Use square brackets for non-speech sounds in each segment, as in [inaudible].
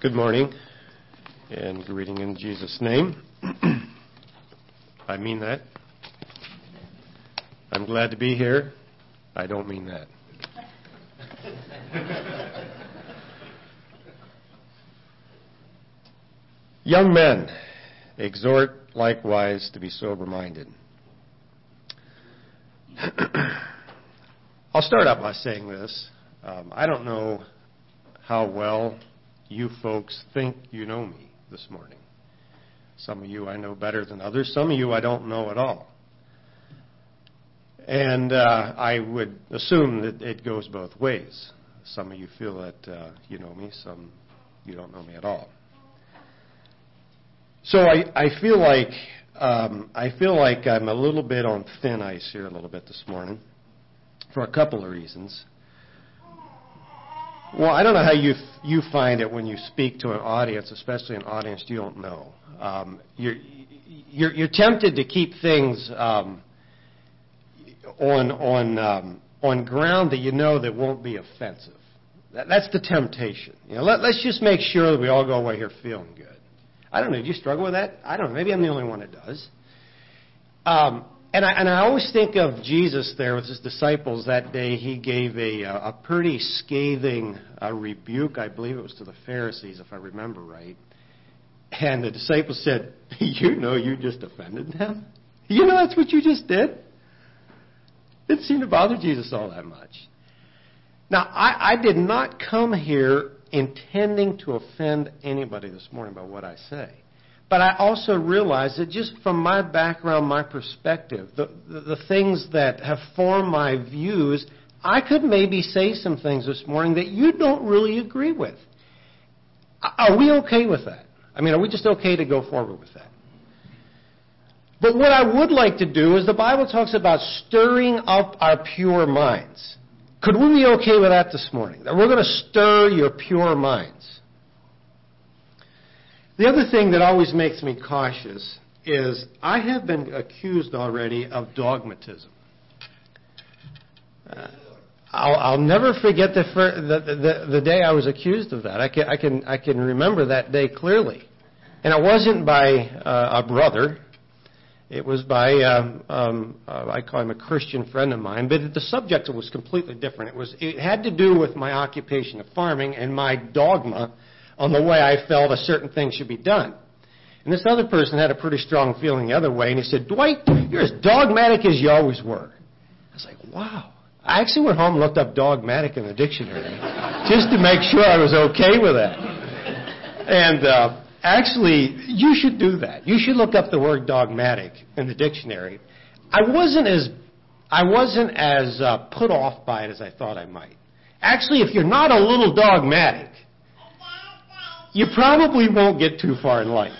Good morning and greeting in Jesus' name. [clears throat] I mean that. I'm glad to be here. I don't mean that. [laughs] Young men, exhort likewise to be sober minded. [clears throat] I'll start out by saying this. Um, I don't know how well you folks think you know me this morning. Some of you I know better than others. Some of you I don't know at all. And uh, I would assume that it goes both ways. Some of you feel that uh, you know me, some you don't know me at all. So I, I feel like um, I feel like I'm a little bit on thin ice here a little bit this morning for a couple of reasons. Well, I don't know how you you find it when you speak to an audience, especially an audience you don't know. Um, you're, you're you're tempted to keep things um, on on um, on ground that you know that won't be offensive. That, that's the temptation. You know, let, let's just make sure that we all go away here feeling good. I don't know. Do you struggle with that? I don't know. Maybe I'm the only one that does. Um, and I, and I always think of Jesus there with his disciples that day. He gave a, a pretty scathing uh, rebuke, I believe it was to the Pharisees, if I remember right. And the disciples said, [laughs] You know, you just offended them. You know, that's what you just did. Didn't seem to bother Jesus all that much. Now, I, I did not come here intending to offend anybody this morning by what I say. But I also realize that just from my background, my perspective, the, the, the, things that have formed my views, I could maybe say some things this morning that you don't really agree with. Are we okay with that? I mean, are we just okay to go forward with that? But what I would like to do is the Bible talks about stirring up our pure minds. Could we be okay with that this morning? That we're going to stir your pure minds. The other thing that always makes me cautious is I have been accused already of dogmatism. Uh, I'll, I'll, never forget the, the, the, the, day I was accused of that. I can, I, can, I can remember that day clearly. And it wasn't by uh, a brother. It was by, um, um, uh, I call him a Christian friend of mine, but the subject was completely different. It, was, it had to do with my occupation of farming and my dogma on the way I felt a certain thing should be done. And this other person had a pretty strong feeling the other way, and he said, Dwight, you're as dogmatic as you always were. I was like, wow. I actually went home and looked up dogmatic in the dictionary [laughs] just to make sure I was okay with that. And uh, Actually, you should do that. You should look up the word dogmatic in the dictionary. I wasn't as I wasn't as uh, put off by it as I thought I might. Actually, if you're not a little dogmatic, you probably won't get too far in life.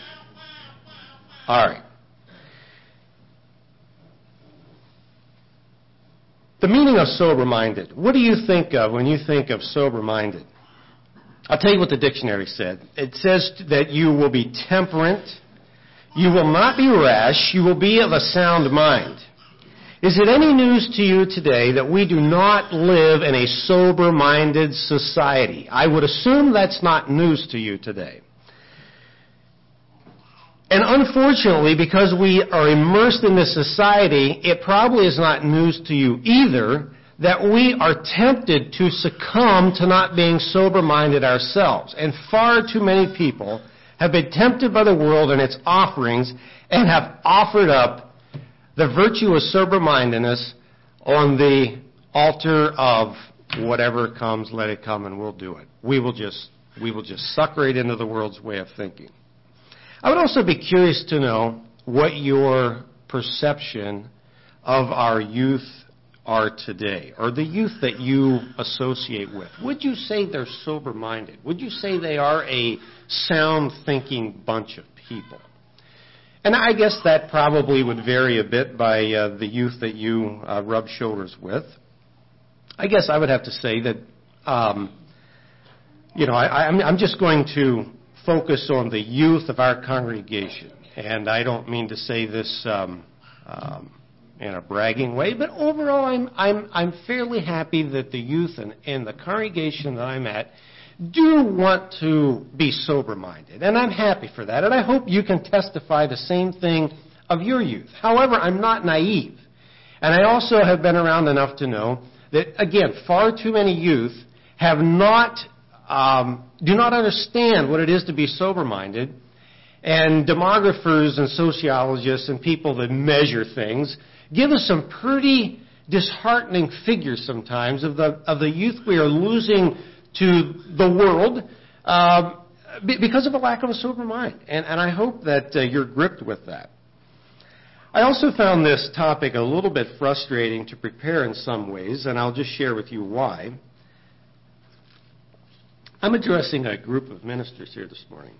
All right. The meaning of sober minded. What do you think of when you think of sober minded? I'll tell you what the dictionary said. It says that you will be temperate, you will not be rash, you will be of a sound mind. Is it any news to you today that we do not live in a sober minded society? I would assume that's not news to you today. And unfortunately, because we are immersed in this society, it probably is not news to you either that we are tempted to succumb to not being sober minded ourselves. And far too many people have been tempted by the world and its offerings and have offered up the virtue of sober mindedness on the altar of whatever comes, let it come, and we'll do it. We will just we will just suck right into the world's way of thinking. I would also be curious to know what your perception of our youth are today, or the youth that you associate with, would you say they're sober minded? Would you say they are a sound thinking bunch of people? And I guess that probably would vary a bit by uh, the youth that you uh, rub shoulders with. I guess I would have to say that, um, you know, I, I'm, I'm just going to focus on the youth of our congregation. And I don't mean to say this um, um, in a bragging way, but overall, I'm, I'm, I'm fairly happy that the youth and, and the congregation that I'm at do want to be sober minded, and I'm happy for that, and I hope you can testify the same thing of your youth. However, I'm not naive, and I also have been around enough to know that, again, far too many youth have not, um, do not understand what it is to be sober minded, and demographers and sociologists and people that measure things give us some pretty disheartening figures sometimes of the, of the youth we are losing to the world uh, because of a lack of a sober mind. And, and I hope that uh, you're gripped with that. I also found this topic a little bit frustrating to prepare in some ways, and I'll just share with you why. I'm addressing a group of ministers here this morning.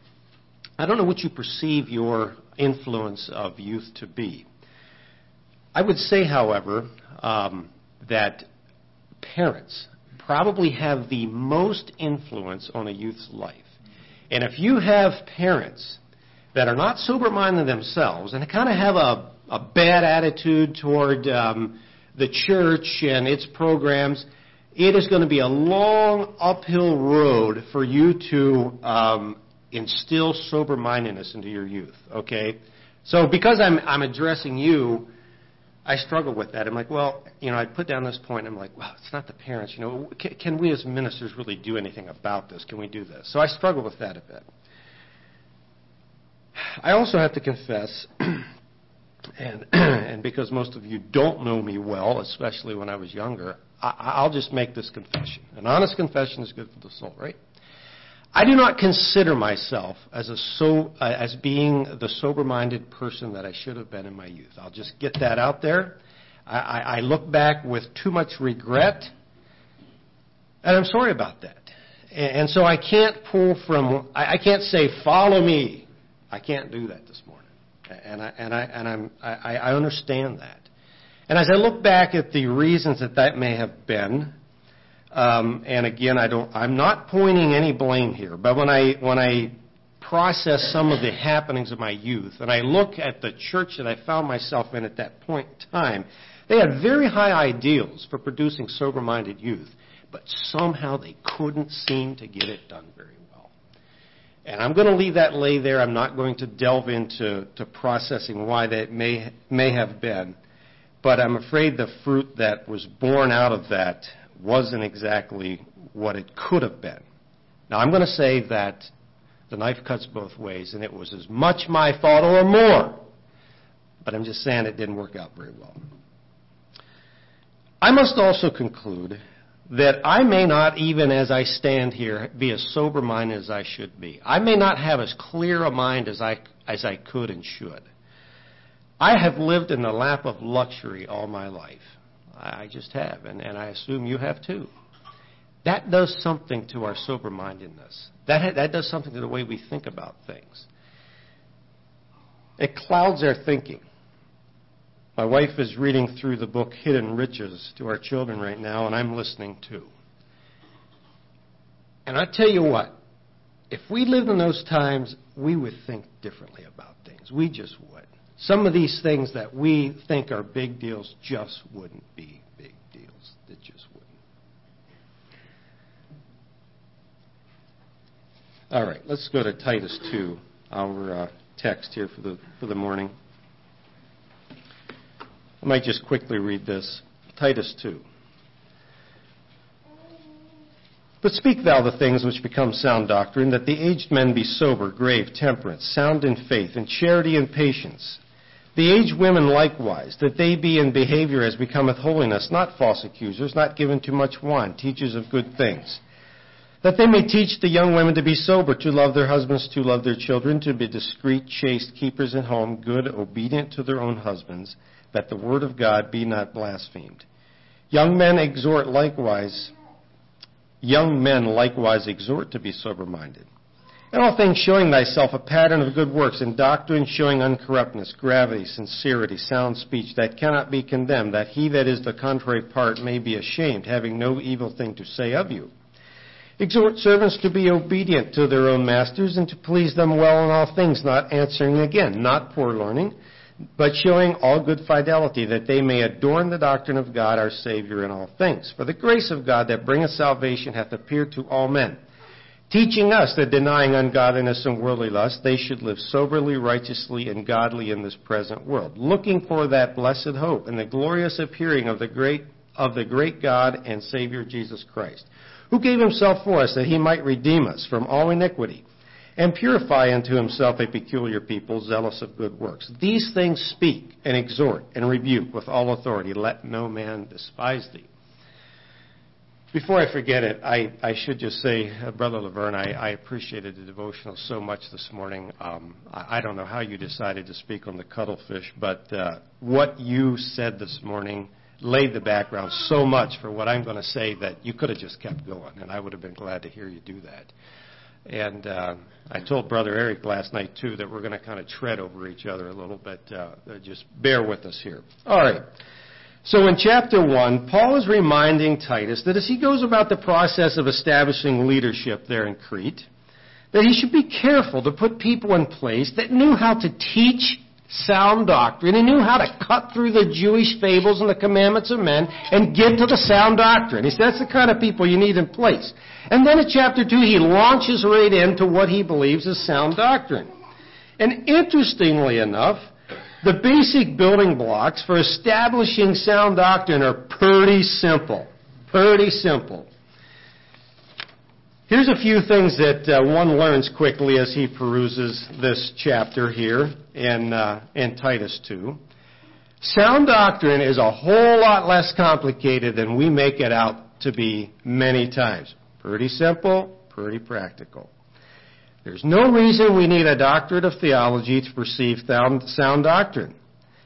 I don't know what you perceive your influence of youth to be. I would say, however, um, that parents probably have the most influence on a youth's life. And if you have parents that are not sober minded themselves and kind of have a, a bad attitude toward um, the church and its programs, it is going to be a long uphill road for you to um, instill sober mindedness into your youth. Okay, so because I'm I'm addressing you, I struggle with that. I'm like, well, you know, I put down this point. I'm like, well, it's not the parents. You know, can, can we as ministers really do anything about this? Can we do this? So I struggle with that a bit. I also have to confess, [clears throat] and [clears throat] and because most of you don't know me well, especially when I was younger, I, I'll just make this confession. An honest confession is good for the soul, right? I do not consider myself as, a so, uh, as being the sober minded person that I should have been in my youth. I'll just get that out there. I, I, I look back with too much regret, and I'm sorry about that. And, and so I can't pull from, I, I can't say, follow me. I can't do that this morning. And I, and I, and I'm, I, I understand that. And as I look back at the reasons that that may have been, um, and again, I don't, I'm not pointing any blame here, but when I, when I process some of the happenings of my youth and I look at the church that I found myself in at that point in time, they had very high ideals for producing sober minded youth, but somehow they couldn't seem to get it done very well. And I'm going to leave that lay there. I'm not going to delve into to processing why that may, may have been. But I'm afraid the fruit that was born out of that wasn't exactly what it could have been. Now, I'm going to say that the knife cuts both ways, and it was as much my fault or more. But I'm just saying it didn't work out very well. I must also conclude that I may not, even as I stand here, be as sober minded as I should be. I may not have as clear a mind as I, as I could and should. I have lived in the lap of luxury all my life. I just have, and, and I assume you have too. That does something to our sober mindedness. That, that does something to the way we think about things. It clouds our thinking. My wife is reading through the book Hidden Riches to our children right now, and I'm listening too. And I tell you what, if we lived in those times, we would think differently about things. We just would. Some of these things that we think are big deals just wouldn't be big deals. They just wouldn't. All right, let's go to Titus 2, our uh, text here for the, for the morning. I might just quickly read this. Titus 2. But speak thou the things which become sound doctrine, that the aged men be sober, grave, temperate, sound in faith, in charity and patience. The aged women likewise, that they be in behavior as becometh holiness, not false accusers, not given to much wine, teachers of good things. That they may teach the young women to be sober, to love their husbands, to love their children, to be discreet, chaste, keepers at home, good, obedient to their own husbands, that the word of God be not blasphemed. Young men exhort likewise, young men likewise exhort to be sober minded in all things showing thyself a pattern of good works, in doctrine showing uncorruptness, gravity, sincerity, sound speech, that cannot be condemned, that he that is the contrary part may be ashamed, having no evil thing to say of you. Exhort servants to be obedient to their own masters, and to please them well in all things, not answering again, not poor learning, but showing all good fidelity, that they may adorn the doctrine of God our Savior in all things. For the grace of God that bringeth salvation hath appeared to all men teaching us that denying ungodliness and worldly lust, they should live soberly, righteously, and godly in this present world, looking for that blessed hope and the glorious appearing of the great of the great God and Savior Jesus Christ, who gave himself for us that he might redeem us from all iniquity and purify unto himself a peculiar people zealous of good works. These things speak and exhort and rebuke with all authority. Let no man despise thee. Before I forget it, I, I should just say, uh, Brother Laverne, I, I appreciated the devotional so much this morning. Um, I, I don't know how you decided to speak on the cuttlefish, but uh, what you said this morning laid the background so much for what I'm going to say that you could have just kept going, and I would have been glad to hear you do that. And uh, I told Brother Eric last night, too, that we're going to kind of tread over each other a little bit. Uh, just bear with us here. All right. So in chapter 1, Paul is reminding Titus that as he goes about the process of establishing leadership there in Crete, that he should be careful to put people in place that knew how to teach sound doctrine. He knew how to cut through the Jewish fables and the commandments of men and get to the sound doctrine. He said that's the kind of people you need in place. And then in chapter 2, he launches right into what he believes is sound doctrine. And interestingly enough, the basic building blocks for establishing sound doctrine are pretty simple. Pretty simple. Here's a few things that uh, one learns quickly as he peruses this chapter here in, uh, in Titus 2. Sound doctrine is a whole lot less complicated than we make it out to be many times. Pretty simple, pretty practical. There's no reason we need a doctorate of theology to perceive sound doctrine.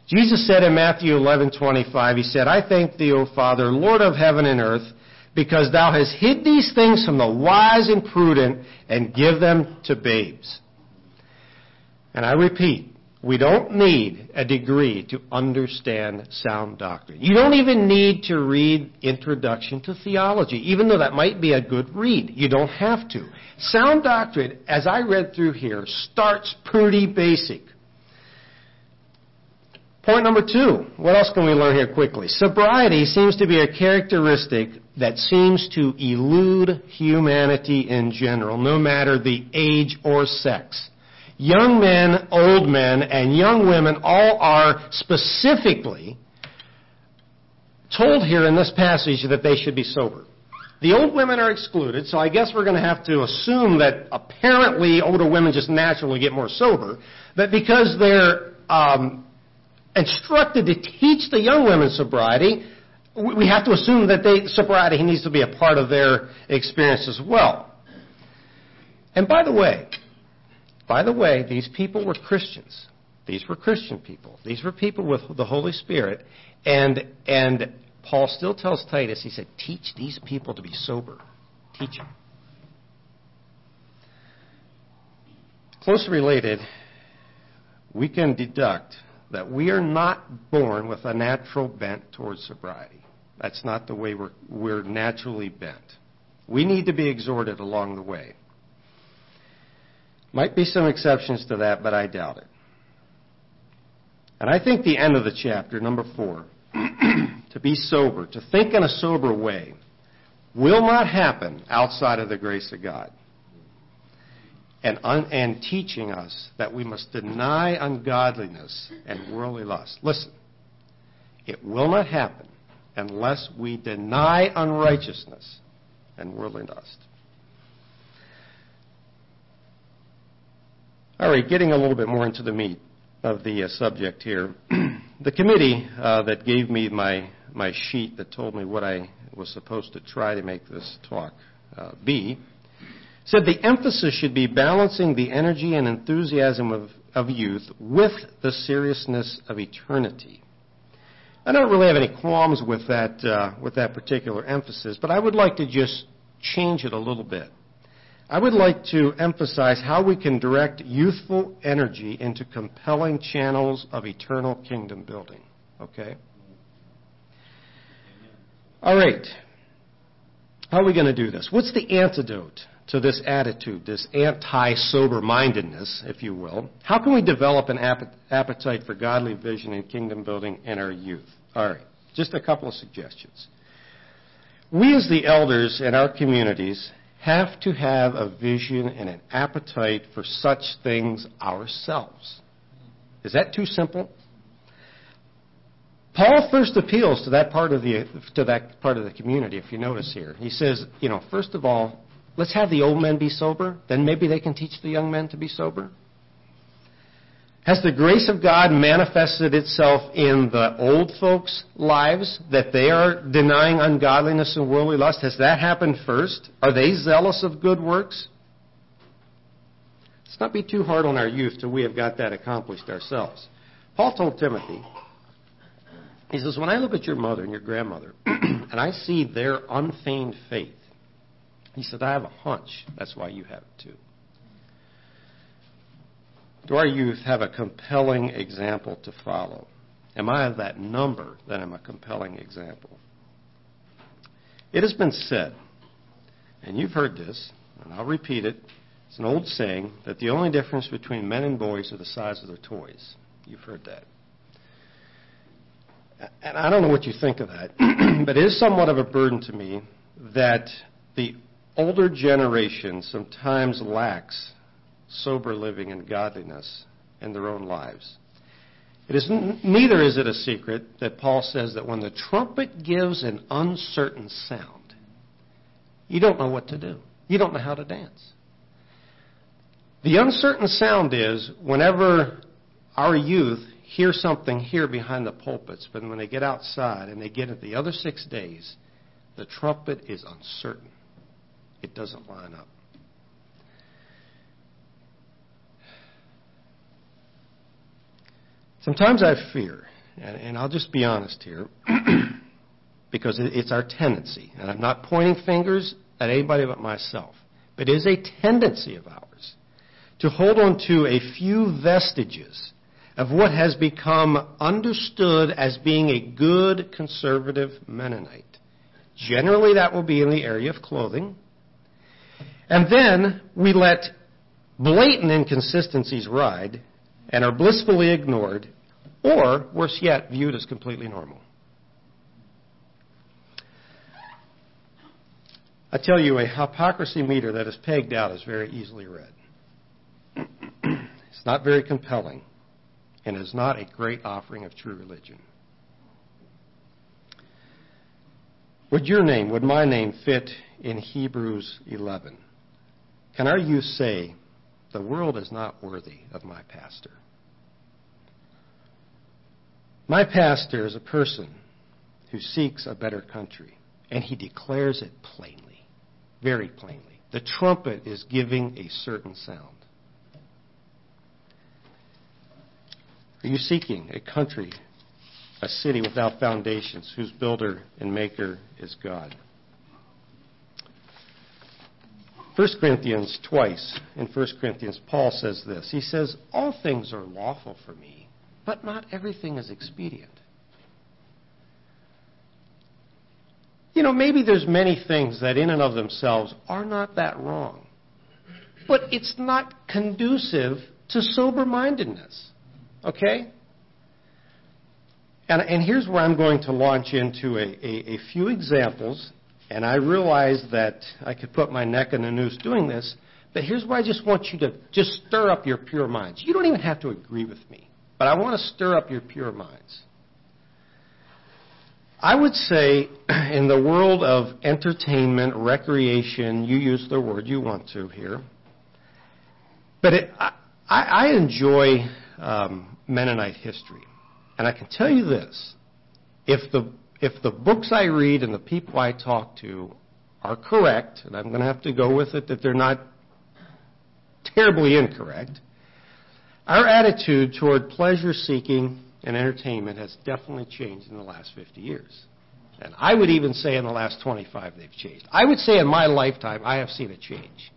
Jesus said in Matthew 11:25, he said, "I thank thee, O Father, Lord of heaven and earth, because thou hast hid these things from the wise and prudent and give them to babes." And I repeat, we don't need a degree to understand sound doctrine. You don't even need to read Introduction to Theology, even though that might be a good read. You don't have to. Sound doctrine, as I read through here, starts pretty basic. Point number two. What else can we learn here quickly? Sobriety seems to be a characteristic that seems to elude humanity in general, no matter the age or sex. Young men, old men, and young women all are specifically told here in this passage that they should be sober. The old women are excluded, so I guess we're going to have to assume that apparently older women just naturally get more sober, but because they're um, instructed to teach the young women sobriety, we have to assume that they, sobriety needs to be a part of their experience as well. And by the way, by the way, these people were Christians. These were Christian people. These were people with the Holy Spirit. And, and Paul still tells Titus, he said, teach these people to be sober. Teach them. Closely related, we can deduct that we are not born with a natural bent towards sobriety. That's not the way we're, we're naturally bent. We need to be exhorted along the way. Might be some exceptions to that, but I doubt it. And I think the end of the chapter, number four, [clears throat] to be sober, to think in a sober way, will not happen outside of the grace of God. And, un, and teaching us that we must deny ungodliness and worldly lust. Listen, it will not happen unless we deny unrighteousness and worldly lust. All right, getting a little bit more into the meat of the uh, subject here. [clears throat] the committee uh, that gave me my, my sheet that told me what I was supposed to try to make this talk uh, be said the emphasis should be balancing the energy and enthusiasm of, of youth with the seriousness of eternity. I don't really have any qualms with that, uh, with that particular emphasis, but I would like to just change it a little bit. I would like to emphasize how we can direct youthful energy into compelling channels of eternal kingdom building. Okay? All right. How are we going to do this? What's the antidote to this attitude, this anti sober mindedness, if you will? How can we develop an appetite for godly vision and kingdom building in our youth? All right. Just a couple of suggestions. We, as the elders in our communities, have to have a vision and an appetite for such things ourselves. Is that too simple? Paul first appeals to that part of the to that part of the community. If you notice here, he says, you know, first of all, let's have the old men be sober. Then maybe they can teach the young men to be sober. Has the grace of God manifested itself in the old folks' lives that they are denying ungodliness and worldly lust? Has that happened first? Are they zealous of good works? Let's not be too hard on our youth till we have got that accomplished ourselves. Paul told Timothy, he says, When I look at your mother and your grandmother, [clears throat] and I see their unfeigned faith, he said, I have a hunch that's why you have it too. Do our youth have a compelling example to follow? Am I that number that am a compelling example? It has been said, and you've heard this, and I'll repeat it. It's an old saying that the only difference between men and boys are the size of their toys. You've heard that. And I don't know what you think of that, [clears throat] but it is somewhat of a burden to me that the older generation sometimes lacks sober living and godliness in their own lives. It is neither is it a secret that Paul says that when the trumpet gives an uncertain sound, you don't know what to do. You don't know how to dance. The uncertain sound is whenever our youth hear something here behind the pulpits, but when they get outside and they get it the other six days, the trumpet is uncertain. It doesn't line up. Sometimes I fear, and, and I'll just be honest here, [clears throat] because it, it's our tendency, and I'm not pointing fingers at anybody but myself, but it is a tendency of ours to hold on to a few vestiges of what has become understood as being a good conservative Mennonite. Generally, that will be in the area of clothing. And then we let blatant inconsistencies ride and are blissfully ignored, or, worse yet, viewed as completely normal. I tell you, a hypocrisy meter that is pegged out is very easily read. [clears throat] it's not very compelling and is not a great offering of true religion. Would your name, would my name fit in Hebrews 11? Can our youth say, the world is not worthy of my pastor? My pastor is a person who seeks a better country, and he declares it plainly, very plainly. The trumpet is giving a certain sound. Are you seeking a country, a city without foundations, whose builder and maker is God? 1 Corinthians, twice in 1 Corinthians, Paul says this. He says, All things are lawful for me, but not everything is expedient. You know, maybe there's many things that in and of themselves are not that wrong. But it's not conducive to sober mindedness. Okay? And, and here's where I'm going to launch into a, a, a few examples, and I realize that I could put my neck in a noose doing this, but here's where I just want you to just stir up your pure minds. You don't even have to agree with me, but I want to stir up your pure minds. I would say [clears throat] in the world of entertainment, recreation, you use the word you want to here, but it, I, I enjoy um, Mennonite history. And I can tell you this if the, if the books I read and the people I talk to are correct, and I'm going to have to go with it that they're not terribly incorrect, our attitude toward pleasure seeking and entertainment has definitely changed in the last 50 years. And I would even say in the last 25 they've changed. I would say in my lifetime I have seen a change.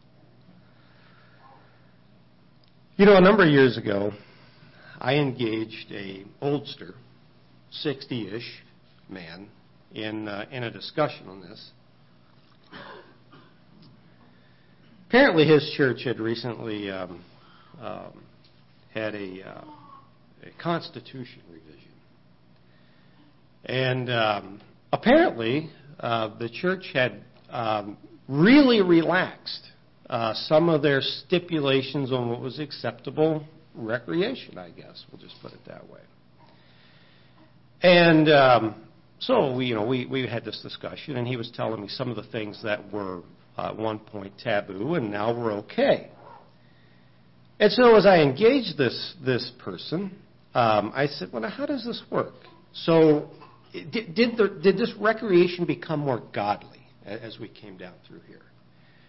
You know, a number of years ago, I engaged a oldster, 60-ish man, in, uh, in a discussion on this. Apparently, his church had recently um, um, had a, uh, a constitution revision. And um, apparently, uh, the church had um, really relaxed uh, some of their stipulations on what was acceptable recreation, I guess. We'll just put it that way. And um, so we, you know, we, we had this discussion, and he was telling me some of the things that were uh, at one point taboo, and now we're okay. And so as I engaged this this person, um, I said, "Well, how does this work?" So did did, the, did this recreation become more godly as we came down through here?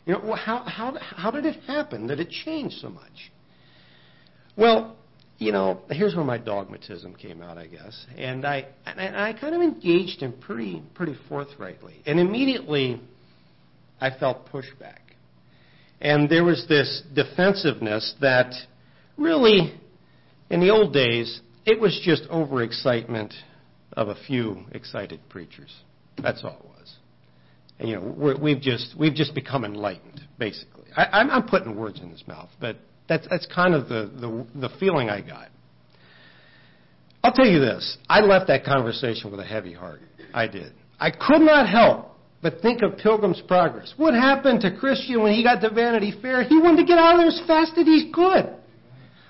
You know, how how how did it happen that it changed so much? Well, you know, here's where my dogmatism came out, I guess, and I and I kind of engaged him pretty pretty forthrightly, and immediately I felt pushback. And there was this defensiveness that really, in the old days, it was just overexcitement of a few excited preachers. That's all it was. And, you know, we have just we've just become enlightened, basically. I, am putting words in his mouth, but that's that's kind of the, the the feeling I got. I'll tell you this: I left that conversation with a heavy heart. I did. I could not help but think of Pilgrim's Progress. What happened to Christian when he got to Vanity Fair? He wanted to get out of there as fast as he could.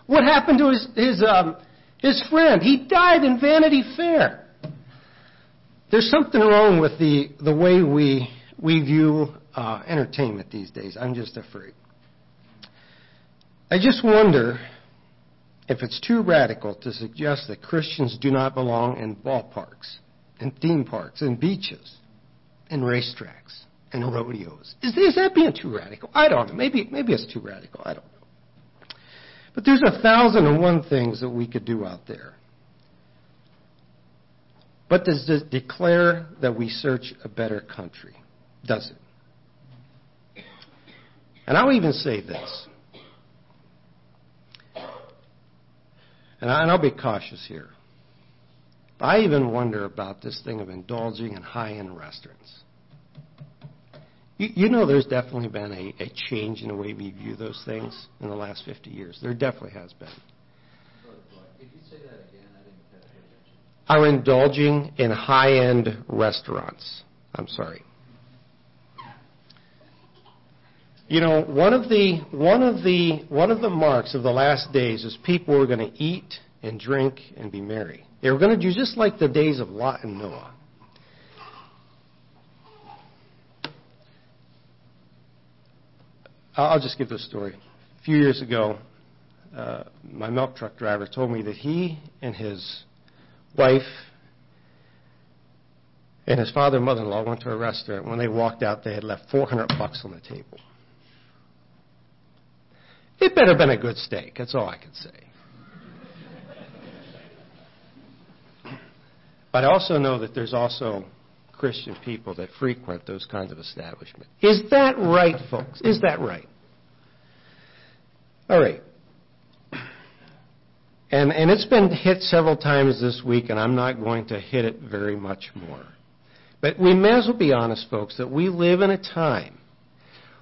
What happened to his his um, his friend? He died in Vanity Fair. There's something wrong with the the way we we view uh, entertainment these days. I'm just afraid. I just wonder if it's too radical to suggest that Christians do not belong in ballparks, and theme parks, and beaches and racetracks and rodeos. Is, is that being too radical? I don't know. Maybe, maybe it's too radical. I don't know. But there's a thousand and one things that we could do out there. But does it declare that we search a better country? Does it? And I'll even say this. And I'll be cautious here. I even wonder about this thing of indulging in high-end restaurants. You, know there's definitely been a, a change in the way we view those things in the last 50 years. There definitely has been. I. Are indulging in high-end restaurants. I'm sorry. You know, one of the one of the one of the marks of the last days is people were going to eat and drink and be merry. They were going to do just like the days of Lot and Noah. I'll just give this story. A few years ago, uh, my milk truck driver told me that he and his wife and his father and mother-in-law went to a restaurant. When they walked out, they had left 400 bucks on the table. It better have been a good steak. That's all I can say. But I also know that there's also Christian people that frequent those kinds of establishments. Is that right, folks? Is that right? All right. And, and it's been hit several times this week, and I'm not going to hit it very much more. But we may as well be honest, folks, that we live in a time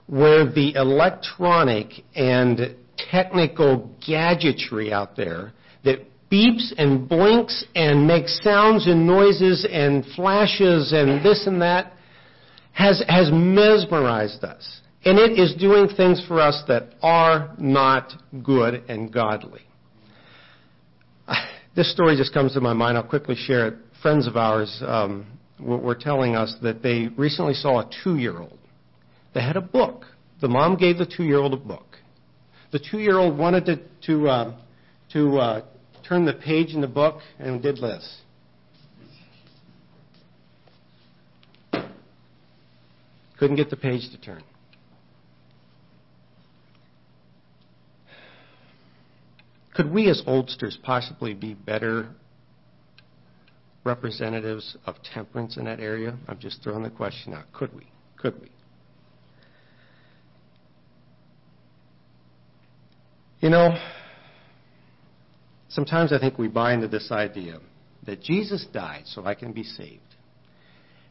where the electronic and technical gadgetry out there that beeps and blinks and makes sounds and noises and flashes and this and that has, has mesmerized us. And it is doing things for us that are not good and godly. [sighs] This story just comes to my mind. I'll quickly share it. Friends of ours um, were telling us that they recently saw a two-year-old. They had a book. The mom gave the two-year-old a book. The two-year-old wanted to, to, uh, to uh, turned the page in the book and did this. Couldn't get the page to turn. Could we as oldsters possibly be better representatives of temperance in that area? I'm just throwing the question out. Could we? Could we? You know, Sometimes I think we buy into this idea that Jesus died so I can be saved.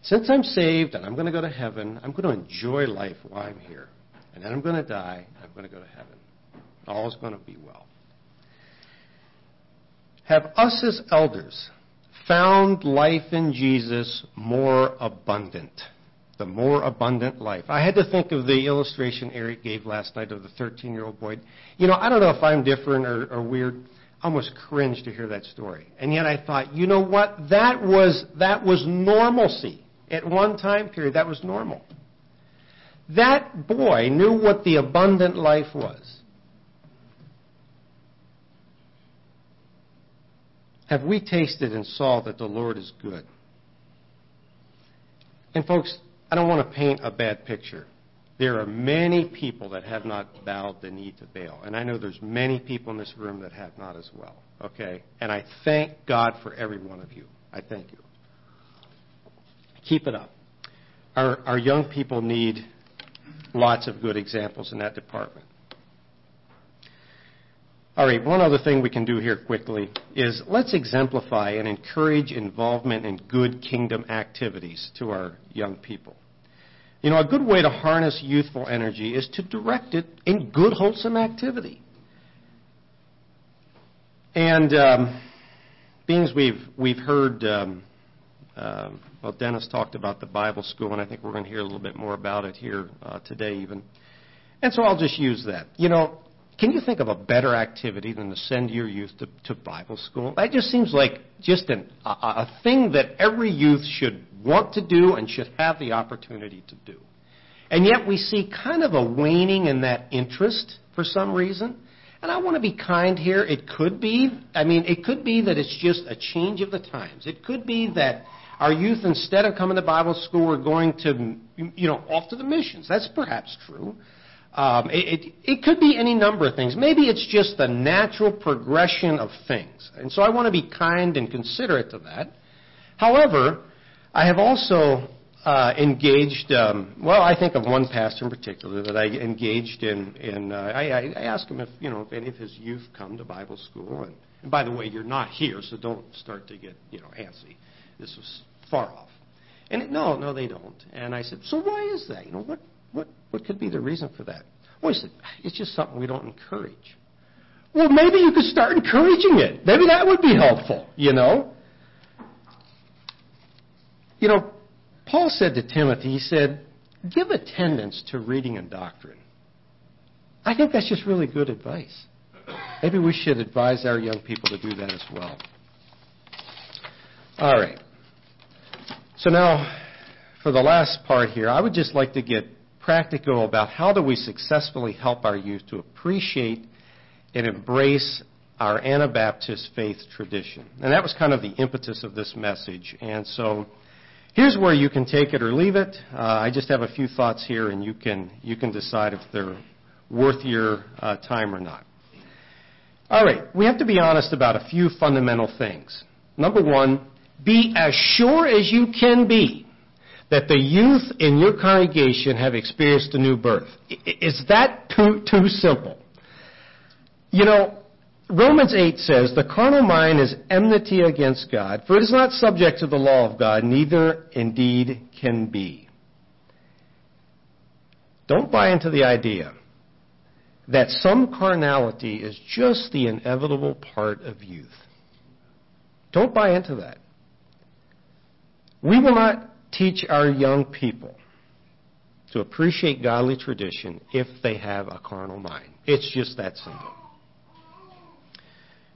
Since I'm saved and I'm going to go to heaven, I'm going to enjoy life while I'm here. And then I'm going to die, and I'm going to go to heaven. All is going to be well. Have us as elders found life in Jesus more abundant the more abundant life. I had to think of the illustration Eric gave last night of the 13 year old boy. You know, I don't know if I'm different or, or weird. I almost cringed to hear that story. And yet I thought, you know what? That was, that was normalcy. At one time period, that was normal. That boy knew what the abundant life was. Have we tasted and saw that the Lord is good? And folks, I don't want to paint a bad picture. There are many people that have not bowed the knee to Baal. And I know there's many people in this room that have not as well. Okay? And I thank God for every one of you. I thank you. Keep it up. Our, our young people need lots of good examples in that department. All right, one other thing we can do here quickly is let's exemplify and encourage involvement in good kingdom activities to our young people. You know, a good way to harness youthful energy is to direct it in good, wholesome activity. And um, being as we've we've heard, um, uh, well, Dennis talked about the Bible school, and I think we're going to hear a little bit more about it here uh, today, even. And so I'll just use that. You know, can you think of a better activity than to send your youth to, to Bible school? That just seems like just an, a, a thing that every youth should want to do and should have the opportunity to do. And yet we see kind of a waning in that interest for some reason. And I want to be kind here. It could be, I mean, it could be that it's just a change of the times. It could be that our youth, instead of coming to Bible school, are going to, you know, off to the missions. That's perhaps true. Um, it, it, it could be any number of things. Maybe it's just the natural progression of things. And so I want to be kind and considerate to that. However, I have also uh, engaged, um, well, I think of one pastor in particular that I engaged in. in uh, I, I asked him if, you know, if any of his youth come to Bible school. And, and by the way, you're not here, so don't start to get, you know, antsy. This was far off. And it, no, no, they don't. And I said, so why is that? You know, what, what, what could be the reason for that? Well, he said, it's just something we don't encourage. Well, maybe you could start encouraging it. Maybe that would be helpful, you know? You know, Paul said to Timothy, he said, give attendance to reading and doctrine. I think that's just really good advice. Maybe we should advise our young people to do that as well. All right. So now, for the last part here, I would just like to get practical about how do we successfully help our youth to appreciate and embrace our Anabaptist faith tradition. And that was kind of the impetus of this message. And so here's where you can take it or leave it. Uh, I just have a few thoughts here, and you can, you can decide if they're worth your uh, time or not. All right, we have to be honest about a few fundamental things. Number one, be as sure as you can be that the youth in your congregation have experienced a new birth. Is that too, too simple? You know, Romans 8 says, The carnal mind is enmity against God, for it is not subject to the law of God, neither indeed can be. Don't buy into the idea that some carnality is just the inevitable part of youth. Don't buy into that. We will not teach our young people to appreciate godly tradition if they have a carnal mind. It's just that simple.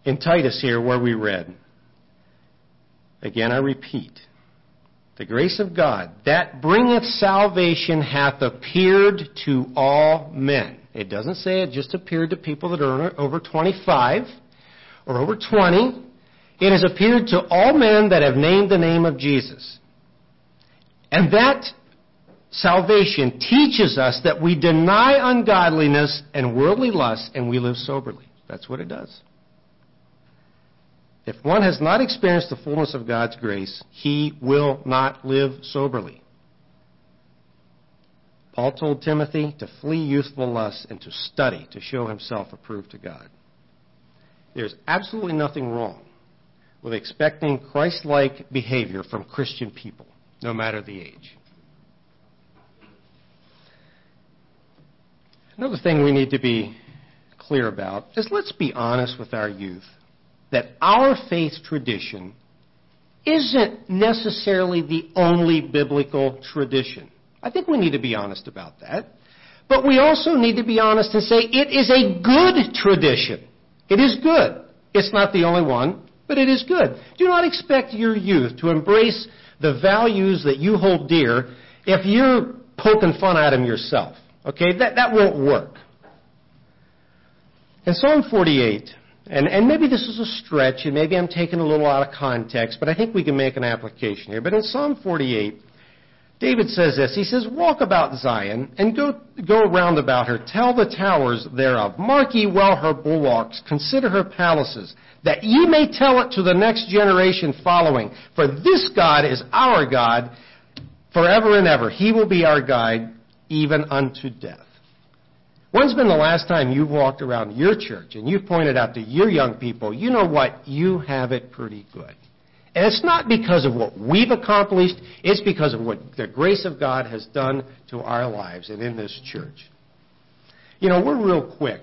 In Titus here, where we read, again I repeat, the grace of God that bringeth salvation hath appeared to all men. It doesn't say it just appeared to people that are over 25 or over 20. It has appeared to all men that have named the name of Jesus. And that salvation teaches us that we deny ungodliness and worldly lust and we live soberly. That's what it does. If one has not experienced the fullness of God's grace, he will not live soberly. Paul told Timothy to flee youthful lusts and to study to show himself approved to God. There's absolutely nothing wrong with expecting Christ like behavior from Christian people no matter the age. Another thing we need to be clear about is let's be honest with our youth that our faith tradition isn't necessarily the only biblical tradition. I think we need to be honest about that. But we also need to be honest and say it is a good tradition. It is good. It's not the only one, but it is good. Do not expect your youth to embrace the values that you hold dear if you're poking fun at them yourself. Okay? That, that won't work. In Psalm 48, and, and maybe this is a stretch, and maybe I'm taking a little out of context, but I think we can make an application here. But in Psalm 48, David says this. He says, Walk about Zion and go, go round about her. Tell the towers thereof. Mark ye well her bulwarks. Consider her palaces, that ye may tell it to the next generation following. For this God is our God forever and ever. He will be our guide even unto death. When's been the last time you've walked around your church and you've pointed out to your young people, you know what? You have it pretty good. And it's not because of what we've accomplished, it's because of what the grace of God has done to our lives and in this church. You know, we're real quick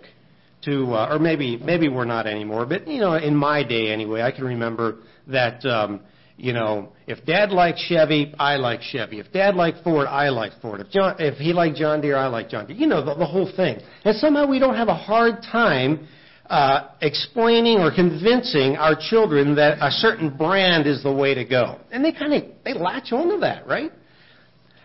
to, uh, or maybe maybe we're not anymore, but you know, in my day anyway, I can remember that um, you know, if Dad liked Chevy, I like Chevy. If Dad liked Ford, I like Ford. If John, if he liked John Deere, I like John Deere. You know, the, the whole thing. And somehow we don't have a hard time uh, explaining or convincing our children that a certain brand is the way to go. And they kind of they latch onto that, right?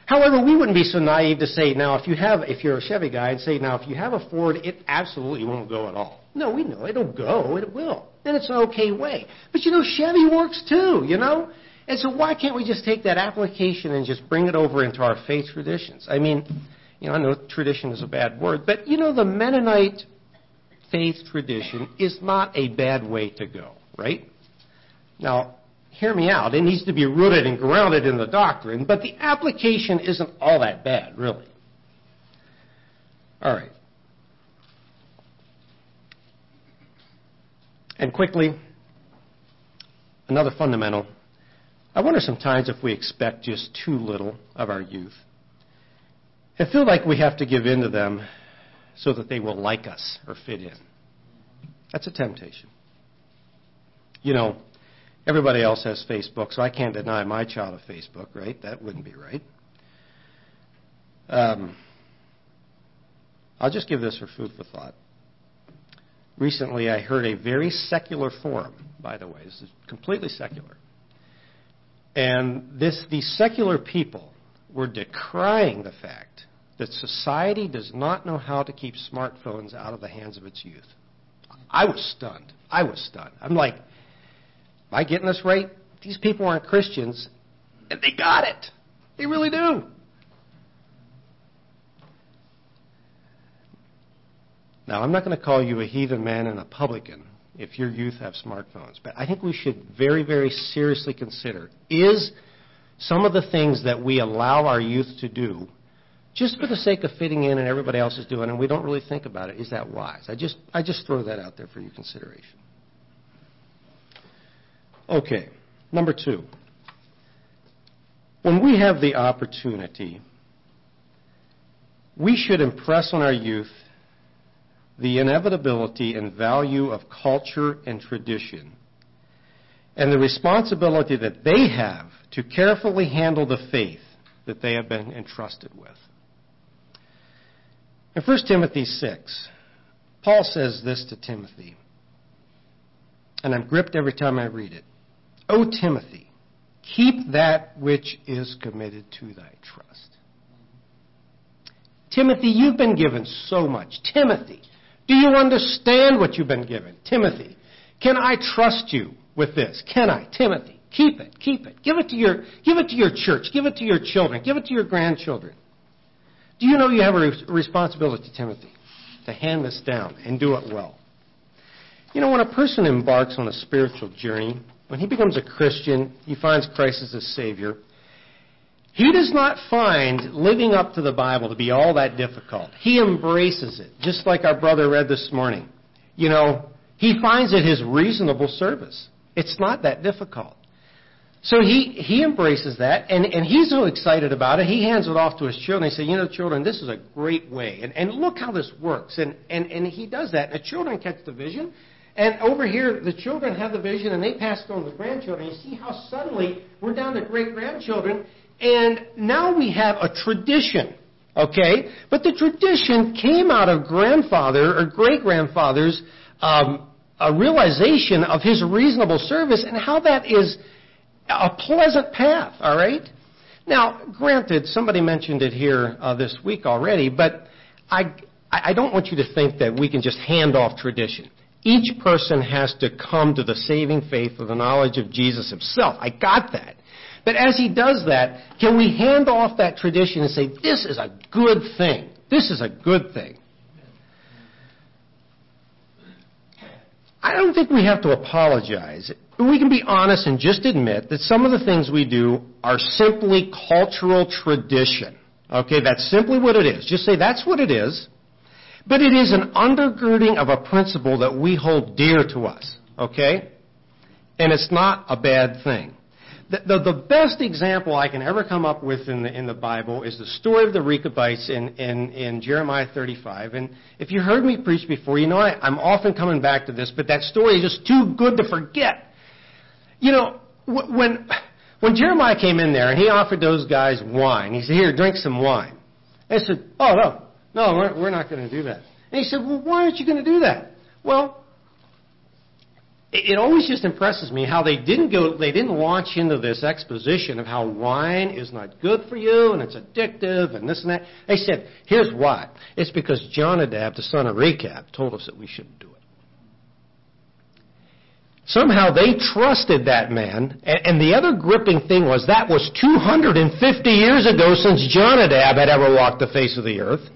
However, we wouldn't be so naive to say now if you have if you're a Chevy guy and say now if you have a Ford, it absolutely won't go at all. No, we know it'll go, it will. And it's an okay way. But you know, Chevy works too, you know? And so why can't we just take that application and just bring it over into our faith traditions? I mean, you know, I know tradition is a bad word, but you know, the Mennonite faith tradition is not a bad way to go, right? Now, hear me out. It needs to be rooted and grounded in the doctrine, but the application isn't all that bad, really. All right. And quickly, another fundamental. I wonder sometimes if we expect just too little of our youth and feel like we have to give in to them so that they will like us or fit in. That's a temptation. You know, everybody else has Facebook, so I can't deny my child a Facebook, right? That wouldn't be right. Um, I'll just give this for food for thought. Recently, I heard a very secular forum, by the way. This is completely secular. And this, these secular people were decrying the fact that society does not know how to keep smartphones out of the hands of its youth. I was stunned. I was stunned. I'm like, am I getting this right? These people aren't Christians, and they got it. They really do. Now, I'm not going to call you a heathen man and a publican if your youth have smartphones, but I think we should very, very seriously consider is some of the things that we allow our youth to do just for the sake of fitting in and everybody else is doing and we don't really think about it, is that wise? I just, I just throw that out there for your consideration. Okay, number two. When we have the opportunity, we should impress on our youth the inevitability and value of culture and tradition, and the responsibility that they have to carefully handle the faith that they have been entrusted with. In 1 Timothy 6, Paul says this to Timothy, and I'm gripped every time I read it. O Timothy, keep that which is committed to thy trust. Timothy, you've been given so much. Timothy, do you understand what you've been given? Timothy, can I trust you with this? Can I? Timothy, keep it, keep it. Give it to your, give it to your church. Give it to your children. Give it to your grandchildren. Do you know you have a responsibility, Timothy, to hand this down and do it well? You know, when a person embarks on a spiritual journey, when he becomes a Christian, he finds Christ as his Savior. He does not find living up to the Bible to be all that difficult. He embraces it, just like our brother read this morning. You know, he finds it his reasonable service. It's not that difficult. So he, he embraces that, and, and he's so excited about it, he hands it off to his children. He says, You know, children, this is a great way. And, and look how this works. And, and, and he does that. And the children catch the vision. And over here, the children have the vision, and they pass it on to the grandchildren. You see how suddenly we're down to great grandchildren, And now we have a tradition, okay? But the tradition came out of grandfather or great grandfather's um, realization of his reasonable service and how that is a pleasant path, all right? Now, granted, somebody mentioned it here uh, this week already, but I, I don't want you to think that we can just hand off tradition. Each person has to come to the saving faith of the knowledge of Jesus himself. I got that. But as he does that, can we hand off that tradition and say, this is a good thing? This is a good thing. I don't think we have to apologize. We can be honest and just admit that some of the things we do are simply cultural tradition. Okay, that's simply what it is. Just say that's what it is. But it is an undergirding of a principle that we hold dear to us. Okay? And it's not a bad thing. The, the, the, best example I can ever come up with in the, in the Bible is the story of the Rechabites in, in, in Jeremiah 35. And if you heard me preach before, you know I, I'm often coming back to this, but that story is just too good to forget. You know, when, when Jeremiah came in there and he offered those guys wine, he said, here, drink some wine. They said, oh, no, no, we're, we're not going to do that. And he said, well, why aren't you going to do that? Well, it always just impresses me how they didn't go, they didn't launch into this exposition of how wine is not good for you and it's addictive and this and that. They said, here's why. It's because Jonadab, the son of Rechab, told us that we shouldn't do it. Somehow they trusted that man, and, the other gripping thing was that was 250 years ago since Jonadab had ever walked the face of the earth.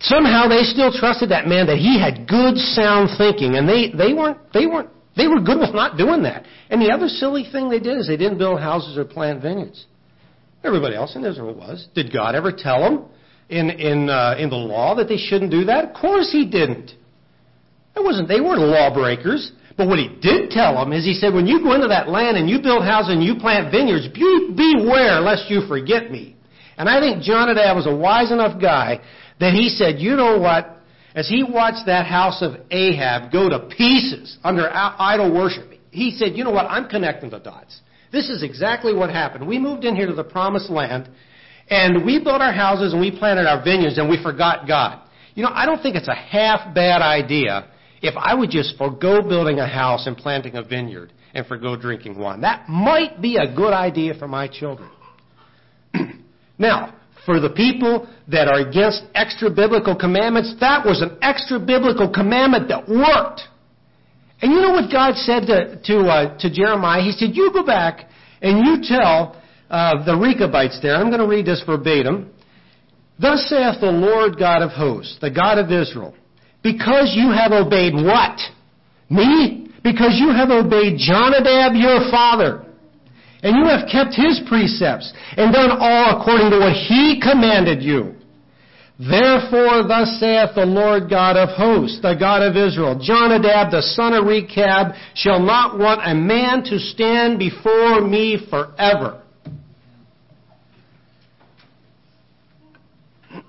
Somehow they still trusted that man that he had good sound thinking, and they, they weren't, they weren't they were good with not doing that. And the other silly thing they did is they didn't build houses or plant vineyards. Everybody else in Israel was. Did God ever tell them in, in, uh, in the law that they shouldn't do that? Of course he didn't. It wasn't, they weren't lawbreakers. But what he did tell them is he said, when you go into that land and you build houses and you plant vineyards, be, beware lest you forget me. And I think Jonadab was a wise enough guy that he said, you know what? As he watched that house of Ahab go to pieces under idol worship, he said, you know what, I'm connecting the dots. This is exactly what happened. We moved in here to the promised land, and we built our houses and we planted our vineyards and we forgot God. You know, I don't think it's a half bad idea if I would just forego building a house and planting a vineyard and forego drinking wine. That might be a good idea for my children. [clears throat] now, for the people that are against extra biblical commandments, that was an extra biblical commandment that worked. And you know what God said to, to, uh, to Jeremiah? He said, You go back and you tell uh, the Rechabites there, I'm going to read this verbatim. Thus saith the Lord God of hosts, the God of Israel, because you have obeyed what? Me? Because you have obeyed Jonadab your father and you have kept his precepts and done all according to what he commanded you. Therefore, thus saith the Lord God of hosts, the God of Israel, Jonadab the son of Rechab shall not want a man to stand before me forever. [clears throat]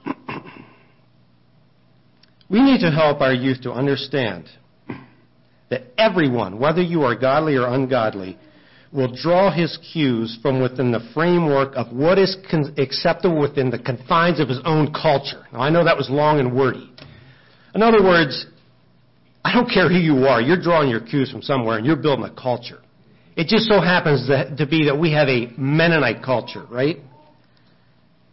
we need to help our youth to understand that everyone, whether you are godly or ungodly, will draw his cues from within the framework of what is con- acceptable within the confines of his own culture. Now, I know that was long and wordy. In other words, I don't care who you are, you're drawing your cues from somewhere and you're building a culture. It just so happens that, to be that we have a Mennonite culture, right?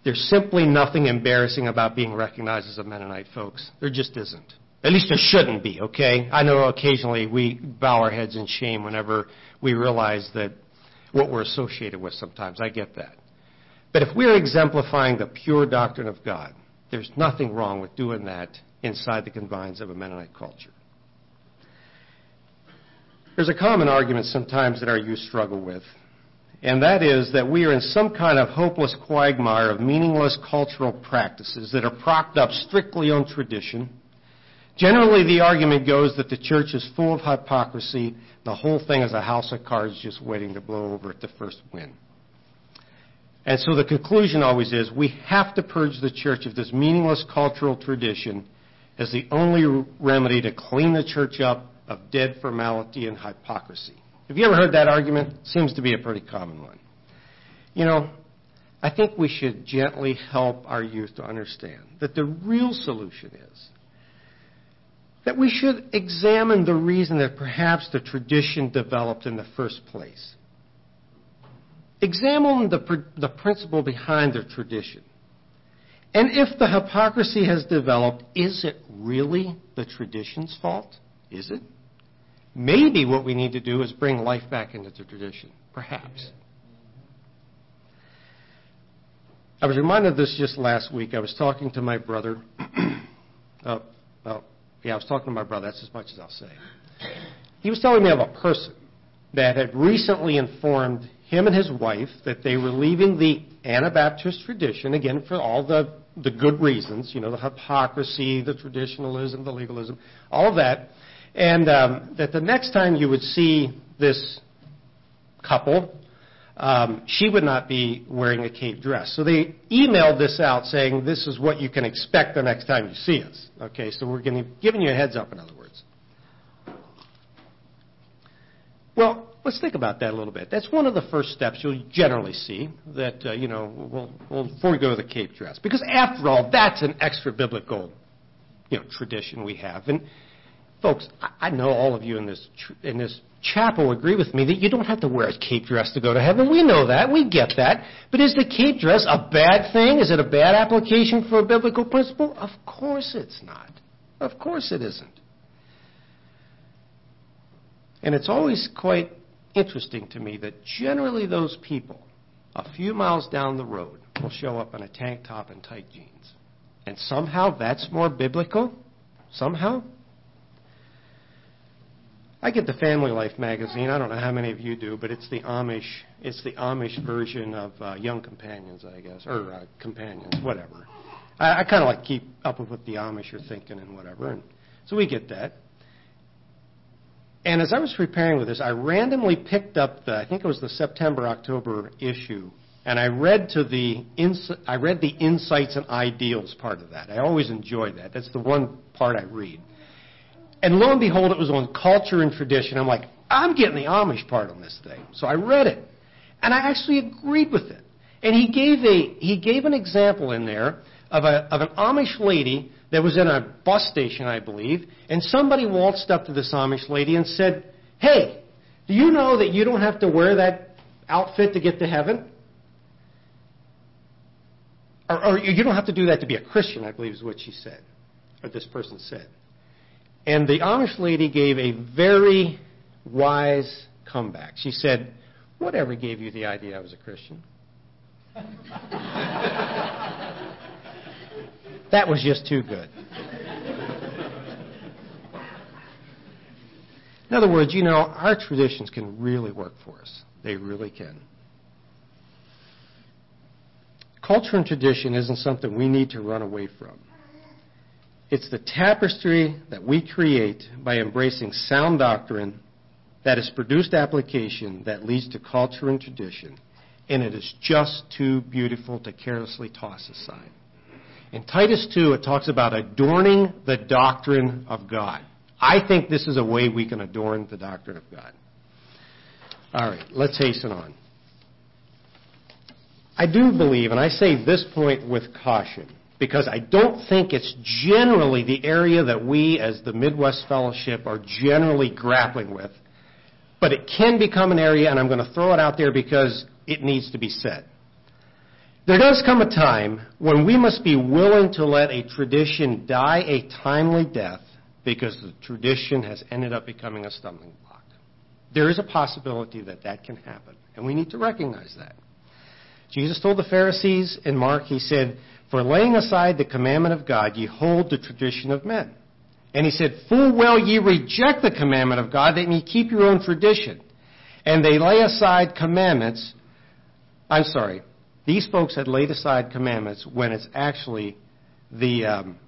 There's simply nothing embarrassing about being recognized as a Mennonite, folks. There just isn't. At least there shouldn't be, okay? I know occasionally we bow our heads in shame whenever we realize that what we're associated with sometimes. I get that. But if we're exemplifying the pure doctrine of God, there's nothing wrong with doing that inside the confines of a Mennonite culture. There's a common argument sometimes that our youth struggle with, and that is that we are in some kind of hopeless quagmire of meaningless cultural practices that are propped up strictly on tradition Generally, the argument goes that the church is full of hypocrisy. The whole thing is a house of cards just waiting to blow over at the first wind. And so the conclusion always is we have to purge the church of this meaningless cultural tradition as the only remedy to clean the church up of dead formality and hypocrisy. Have you ever heard that argument? Seems to be a pretty common one. You know, I think we should gently help our youth to understand that the real solution is that we should examine the reason that perhaps the tradition developed in the first place. Examine the, the principle behind the tradition. And if the hypocrisy has developed, is it really the tradition's fault? Is it? Maybe what we need to do is bring life back into the tradition. Perhaps. I was reminded of this just last week. I was talking to my brother. [clears throat] oh, yeah, I was talking to my brother. That's as much as I'll say. He was telling me of a person that had recently informed him and his wife that they were leaving the Anabaptist tradition, again, for all the, the good reasons, you know, the hypocrisy, the traditionalism, the legalism, all of that, and um, that the next time you would see this couple, um, she would not be wearing a cape dress. So they emailed this out saying, this is what you can expect the next time you see us. Okay, so we're giving, giving you a heads up, in other words. Well, let's think about that a little bit. That's one of the first steps you'll generally see that, uh, you know, we'll, we'll, before we go to the cape dress. Because after all, that's an extra biblical, you know, tradition we have. And folks, I, I know all of you in this, tr- in this chapel agree with me that you don't have to wear a cape dress to go to heaven. We know that. We get that. But is the cape dress a bad thing? Is it a bad application for a biblical principle? Of course it's not. Of course it isn't. And it's always quite interesting to me that generally those people, a few miles down the road, will show up in a tank top and tight jeans. And somehow that's more biblical? Somehow? I get the Family Life magazine. I don't know how many of you do, but it's the Amish. It's the Amish version of uh, Young Companions, I guess, or uh, Companions, whatever. I, I kind of like keep up with what the Amish are thinking and whatever, and so we get that. And as I was preparing with this, I randomly picked up the, I think it was the September October issue, and I read to the ins- I read the insights and ideals part of that. I always enjoy that. That's the one part I read. And lo and behold, it was on culture and tradition. I'm like, I'm getting the Amish part on this thing. So I read it. And I actually agreed with it. And he gave a he gave an example in there of a of an Amish lady that was in a bus station, I believe, and somebody waltzed up to this Amish lady and said, Hey, do you know that you don't have to wear that outfit to get to heaven? Or, or you don't have to do that to be a Christian, I believe is what she said, or this person said. And the Amish lady gave a very wise comeback. She said, Whatever gave you the idea I was a Christian? [laughs] that was just too good. In other words, you know, our traditions can really work for us. They really can. Culture and tradition isn't something we need to run away from. It's the tapestry that we create by embracing sound doctrine that has produced application that leads to culture and tradition, and it is just too beautiful to carelessly toss aside. In Titus 2, it talks about adorning the doctrine of God. I think this is a way we can adorn the doctrine of God. All right, let's hasten on. I do believe, and I say this point with caution, because I don't think it's generally the area that we as the Midwest Fellowship are generally grappling with. But it can become an area, and I'm going to throw it out there because it needs to be said. There does come a time when we must be willing to let a tradition die a timely death because the tradition has ended up becoming a stumbling block. There is a possibility that that can happen, and we need to recognize that. Jesus told the Pharisees in Mark, he said, for laying aside the commandment of God, ye hold the tradition of men. And he said, Full well ye reject the commandment of God, that ye keep your own tradition. And they lay aside commandments. I'm sorry. These folks had laid aside commandments when it's actually the um,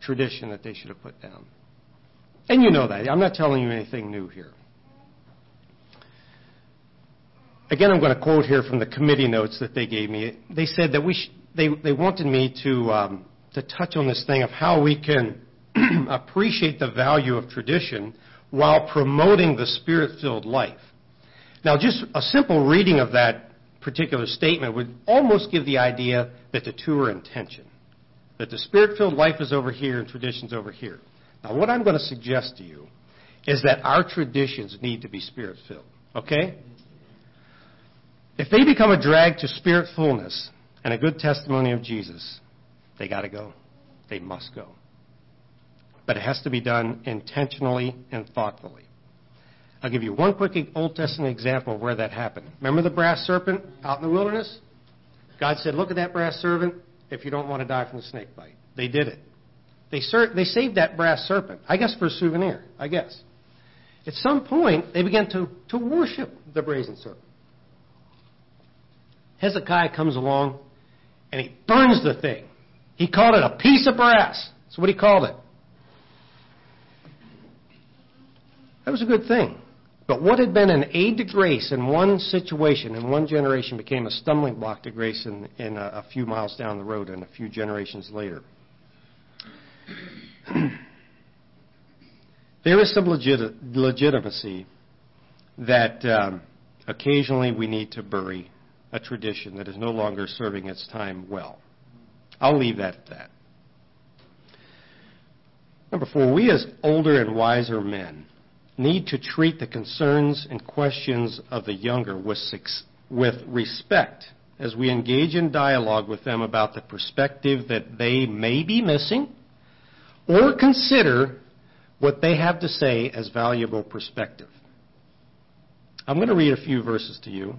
tradition that they should have put down. And you know that. I'm not telling you anything new here. Again, I'm going to quote here from the committee notes that they gave me. They said that we sh- they, they wanted me to, um, to touch on this thing of how we can [clears throat] appreciate the value of tradition while promoting the spirit filled life. Now, just a simple reading of that particular statement would almost give the idea that the two are in tension, that the spirit filled life is over here and tradition's over here. Now, what I'm going to suggest to you is that our traditions need to be spirit filled, okay? If they become a drag to spirit fullness and a good testimony of Jesus, they got to go. They must go. But it has to be done intentionally and thoughtfully. I'll give you one quick Old Testament example of where that happened. Remember the brass serpent out in the wilderness? God said, Look at that brass serpent if you don't want to die from the snake bite. They did it. They, ser- they saved that brass serpent, I guess for a souvenir, I guess. At some point, they began to, to worship the brazen serpent. Hezekiah comes along and he burns the thing. He called it a piece of brass. That's what he called it. That was a good thing. But what had been an aid to grace in one situation, in one generation, became a stumbling block to grace in, in a, a few miles down the road and a few generations later. [clears throat] there is some legit, legitimacy that um, occasionally we need to bury a tradition that is no longer serving its time well. I'll leave that at that. Number four, we as older and wiser men need to treat the concerns and questions of the younger with, with respect as we engage in dialogue with them about the perspective that they may be missing or consider what they have to say as valuable perspective. I'm going to read a few verses to you.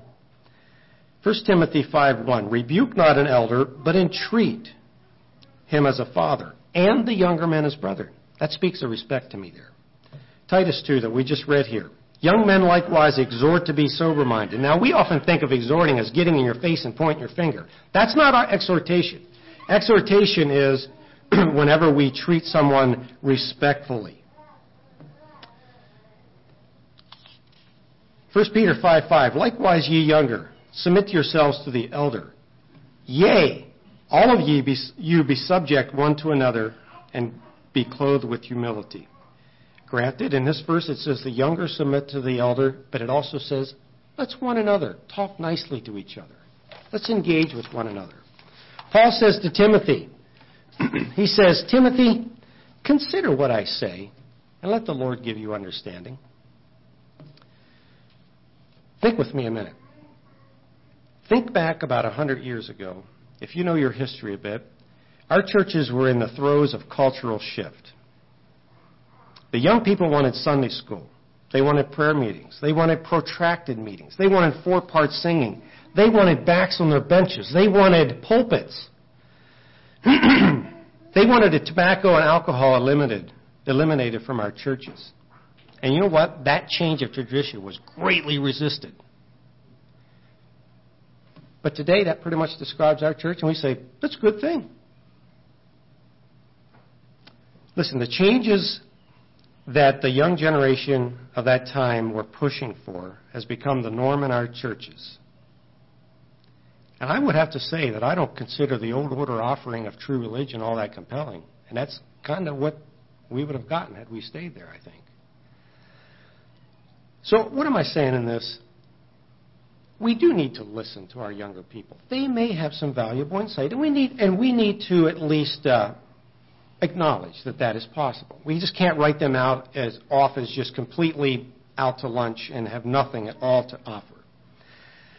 1 Timothy 5:1 Rebuke not an elder, but entreat him as a father, and the younger man as brother. That speaks of respect to me there. Titus 2 that we just read here. Young men likewise exhort to be sober minded. Now, we often think of exhorting as getting in your face and pointing your finger. That's not our exhortation. Exhortation is [clears throat] whenever we treat someone respectfully. 1 Peter 5 5. Likewise, ye younger, submit yourselves to the elder. Yea, all of ye be, you be subject one to another and be clothed with humility. Granted, in this verse it says the younger submit to the elder, but it also says, let's one another talk nicely to each other. Let's engage with one another. Paul says to Timothy, [clears throat] he says, Timothy, consider what I say, and let the Lord give you understanding. Think with me a minute. Think back about a hundred years ago. If you know your history a bit, our churches were in the throes of cultural shift. The young people wanted Sunday school. They wanted prayer meetings. They wanted protracted meetings. They wanted four part singing. They wanted backs on their benches. They wanted pulpits. [clears throat] they wanted tobacco and alcohol eliminated, eliminated from our churches. And you know what? That change of tradition was greatly resisted. But today, that pretty much describes our church, and we say, that's a good thing. Listen, the changes that the young generation of that time were pushing for has become the norm in our churches. And I would have to say that I don't consider the old order offering of true religion all that compelling. And that's kind of what we would have gotten had we stayed there, I think. So, what am I saying in this? We do need to listen to our younger people. They may have some valuable insight, and we need, and we need to at least uh, acknowledge that that is possible. We just can't write them out as off as just completely out to lunch and have nothing at all to offer.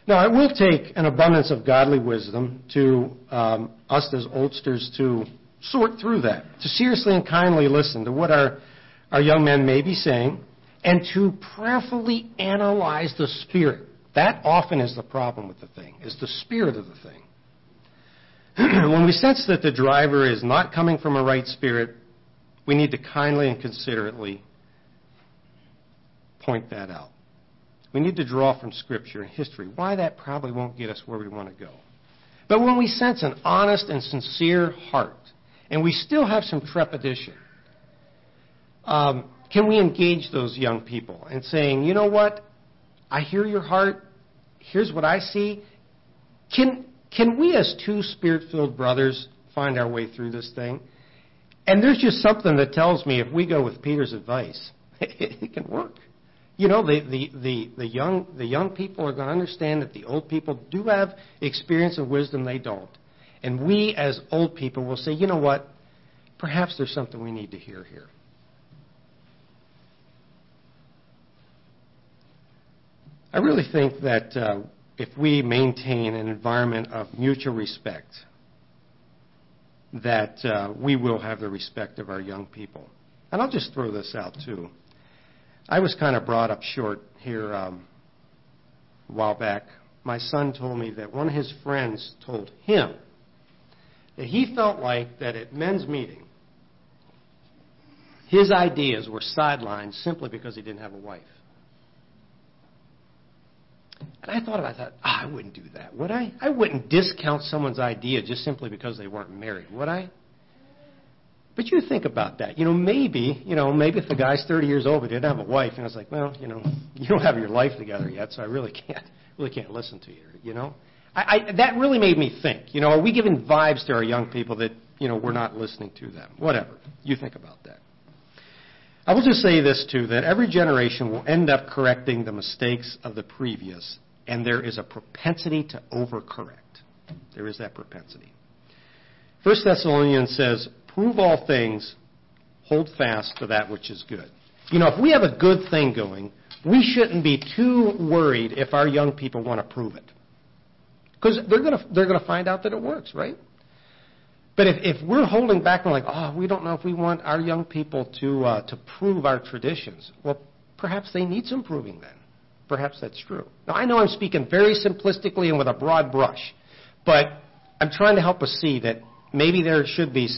Now, it will take an abundance of godly wisdom to um, us as oldsters to sort through that, to seriously and kindly listen to what our, our young men may be saying, and to prayerfully analyze the spirit. That often is the problem with the thing, is the spirit of the thing. [clears throat] when we sense that the driver is not coming from a right spirit, we need to kindly and considerately point that out. We need to draw from Scripture and history why that probably won't get us where we want to go. But when we sense an honest and sincere heart, and we still have some trepidation, um, can we engage those young people and saying, you know what? I hear your heart. Here's what I see. Can, can we, as two spirit filled brothers, find our way through this thing? And there's just something that tells me if we go with Peter's advice, [laughs] it can work. You know, the, the, the, the, young, the young people are going to understand that the old people do have experience and wisdom they don't. And we, as old people, will say, you know what? Perhaps there's something we need to hear here. I really think that uh, if we maintain an environment of mutual respect, that uh, we will have the respect of our young people. And I'll just throw this out too. I was kind of brought up short here um, a while back. My son told me that one of his friends told him that he felt like that at men's meeting, his ideas were sidelined simply because he didn't have a wife. And I thought about that. Oh, I wouldn't do that, would I? I wouldn't discount someone's idea just simply because they weren't married, would I? But you think about that. You know, maybe, you know, maybe if the guy's 30 years old but didn't have a wife, and I was like, well, you know, [laughs] you don't have your life together yet, so I really can't, really can't listen to you. You know, I, I, that really made me think. You know, are we giving vibes to our young people that you know we're not listening to them? Whatever. You think about that. I will just say this too: that every generation will end up correcting the mistakes of the previous, and there is a propensity to overcorrect. There is that propensity. First Thessalonians says, prove all things, hold fast to that which is good. You know, if we have a good thing going, we shouldn't be too worried if our young people want to prove it. Because they're going to they're going to find out that it works, right? But if, if we're holding back and like, oh, we don't know if we want our young people to uh, to prove our traditions, well, perhaps they need some proving then. Perhaps that's true. Now I know I'm speaking very simplistically and with a broad brush, but I'm trying to help us see that maybe there should be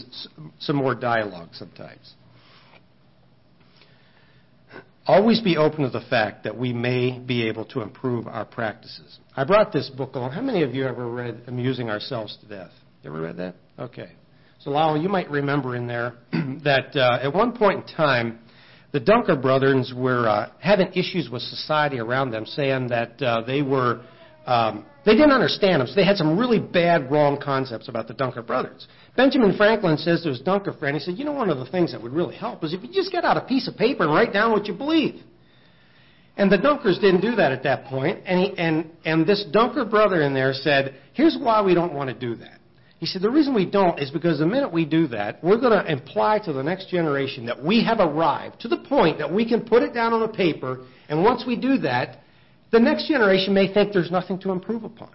some more dialogue sometimes. Always be open to the fact that we may be able to improve our practices. I brought this book along. How many of you ever read Amusing Ourselves to Death? You ever read that? Okay. So, Lowell, you might remember in there [clears throat] that uh, at one point in time, the Dunker brothers were uh, having issues with society around them, saying that uh, they were um, they didn't understand them, so they had some really bad, wrong concepts about the Dunker brothers. Benjamin Franklin says to his Dunker friend, he said, you know, one of the things that would really help is if you just get out a piece of paper and write down what you believe. And the Dunkers didn't do that at that point, and, he, and, and this Dunker brother in there said, here's why we don't want to do that. He said, the reason we don't is because the minute we do that, we're going to imply to the next generation that we have arrived to the point that we can put it down on a paper, and once we do that, the next generation may think there's nothing to improve upon.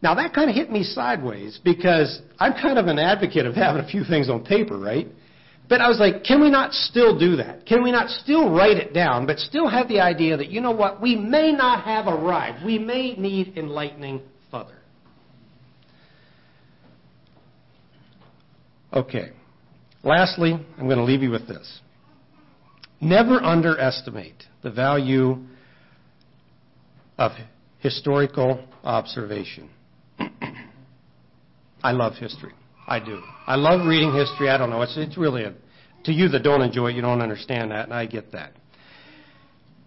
Now, that kind of hit me sideways because I'm kind of an advocate of having a few things on paper, right? But I was like, can we not still do that? Can we not still write it down, but still have the idea that, you know what, we may not have arrived. We may need enlightening Okay. Lastly, I'm going to leave you with this. Never underestimate the value of historical observation. [clears throat] I love history. I do. I love reading history. I don't know. It's, it's really a, to you that don't enjoy it, you don't understand that, and I get that.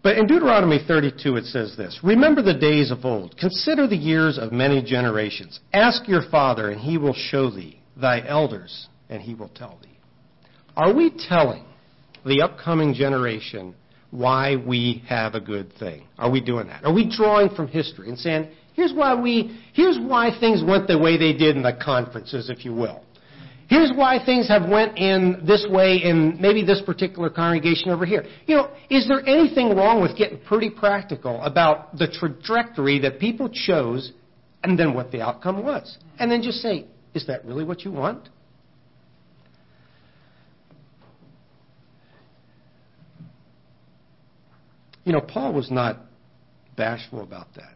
But in Deuteronomy 32, it says this Remember the days of old. Consider the years of many generations. Ask your father, and he will show thee, thy elders, and he will tell thee. Are we telling the upcoming generation why we have a good thing? Are we doing that? Are we drawing from history and saying, here's why we, here's why things went the way they did in the conferences, if you will. Here's why things have went in this way in maybe this particular congregation over here. You know, is there anything wrong with getting pretty practical about the trajectory that people chose and then what the outcome was? And then just say, is that really what you want? You know, Paul was not bashful about that.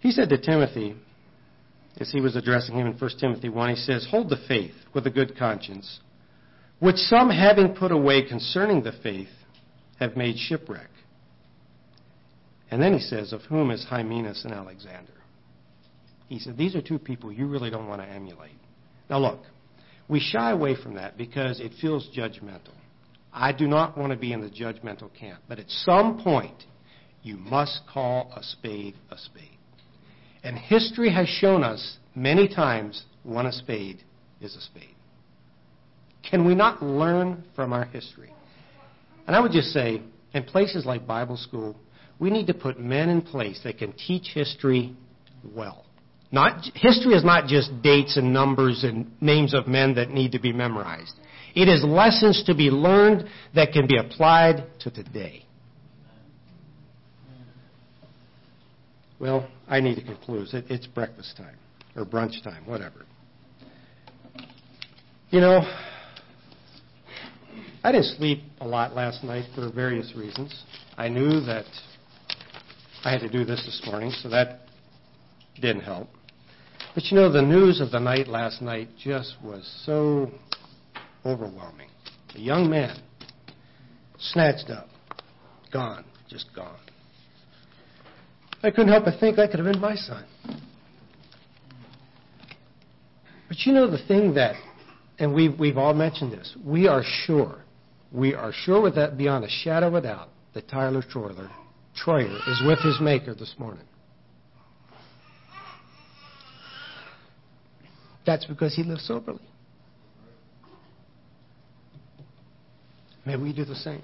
He said to Timothy, as he was addressing him in 1 Timothy 1, he says, Hold the faith with a good conscience, which some having put away concerning the faith have made shipwreck. And then he says, Of whom is Hymenaeus and Alexander? He said, These are two people you really don't want to emulate. Now look, we shy away from that because it feels judgmental. I do not want to be in the judgmental camp. But at some point, you must call a spade a spade. And history has shown us many times when a spade is a spade. Can we not learn from our history? And I would just say, in places like Bible school, we need to put men in place that can teach history well. Not, history is not just dates and numbers and names of men that need to be memorized. It is lessons to be learned that can be applied to today. Well, I need to conclude. It's breakfast time, or brunch time, whatever. You know, I didn't sleep a lot last night for various reasons. I knew that I had to do this this morning, so that didn't help. But you know, the news of the night last night just was so overwhelming. A young man, snatched up, gone, just gone. I couldn't help but think that could have been my son. But you know the thing that, and we've, we've all mentioned this, we are sure, we are sure with that beyond a shadow of doubt that Tyler Troyer, Troyer is with his Maker this morning. That's because he lived soberly. May we do the same.